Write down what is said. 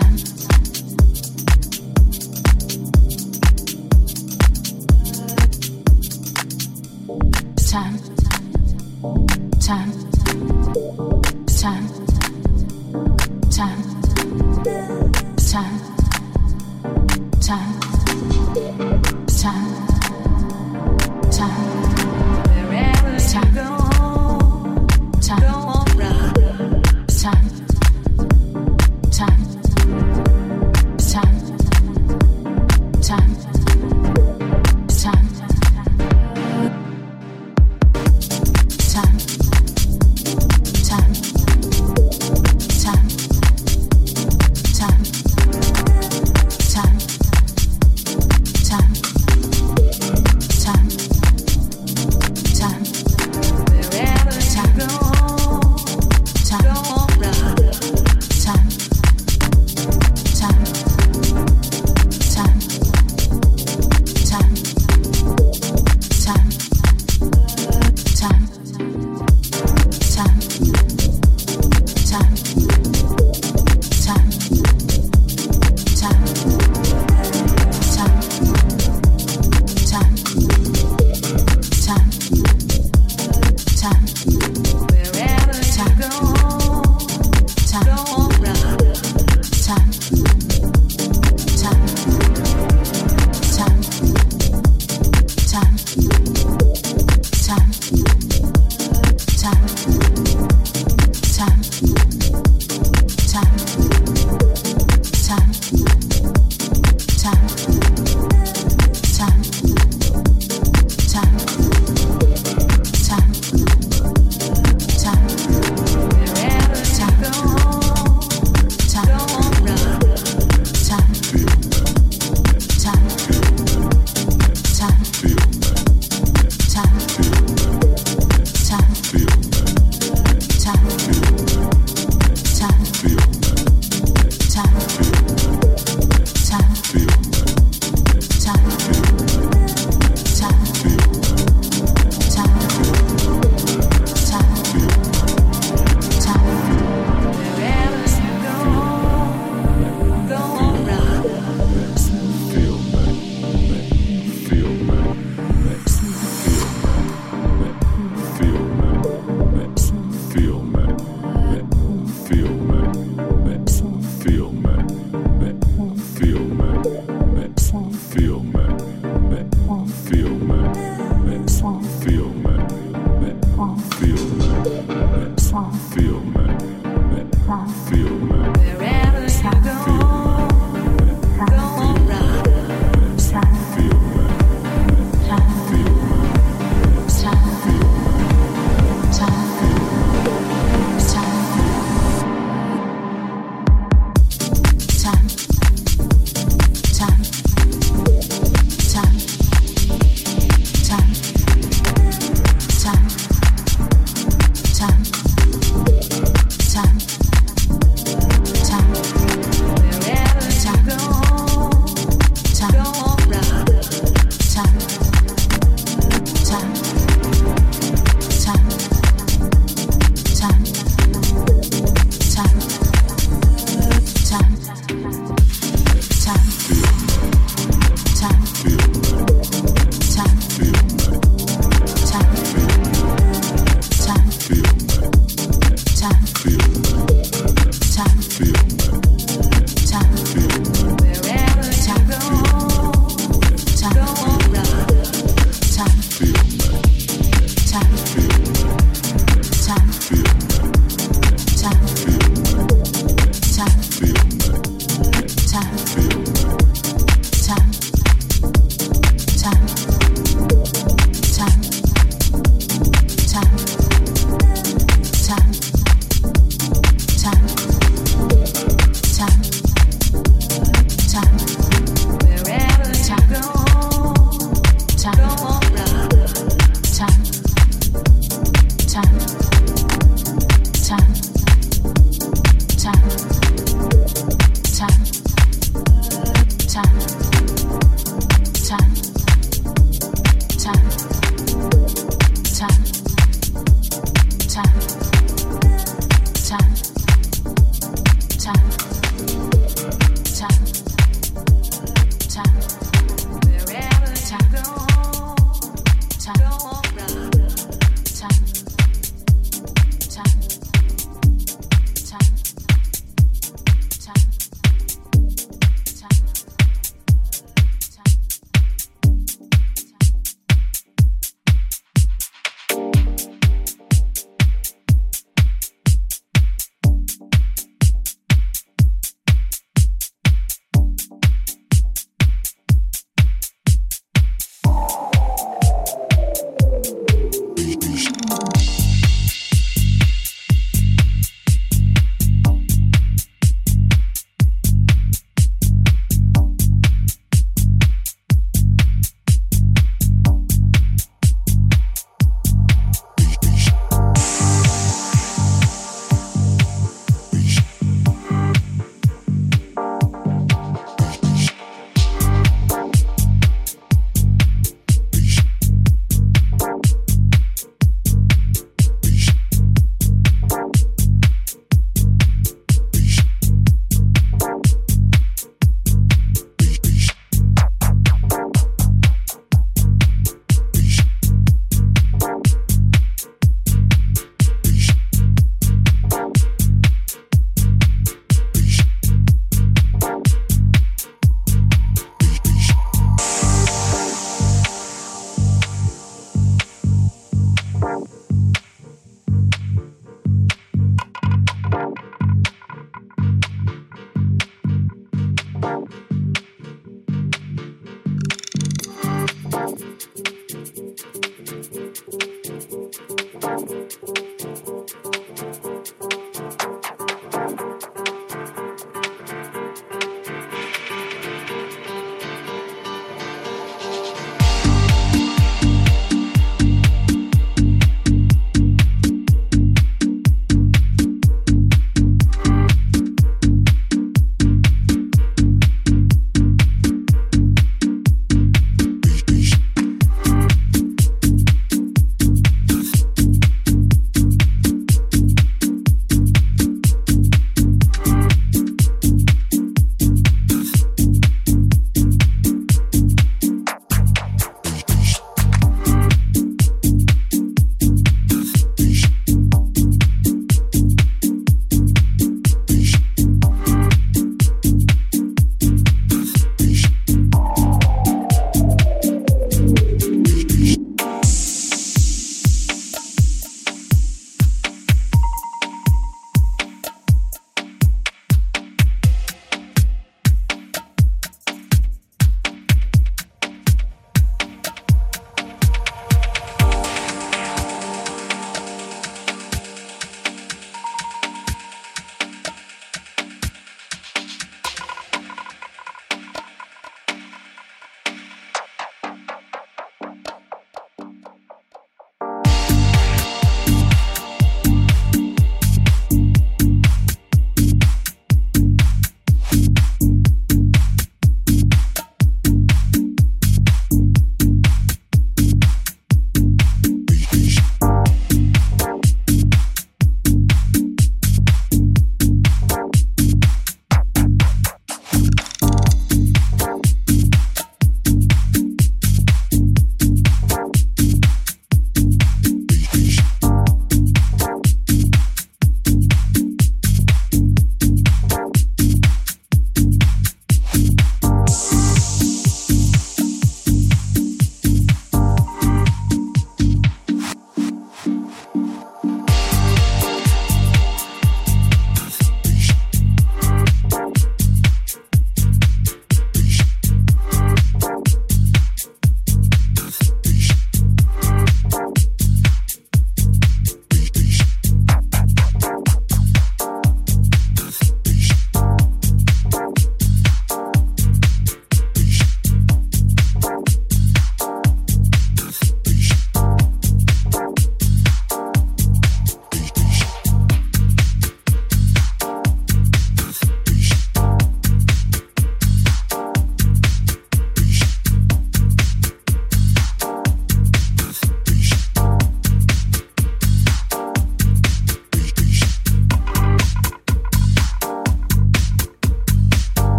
Time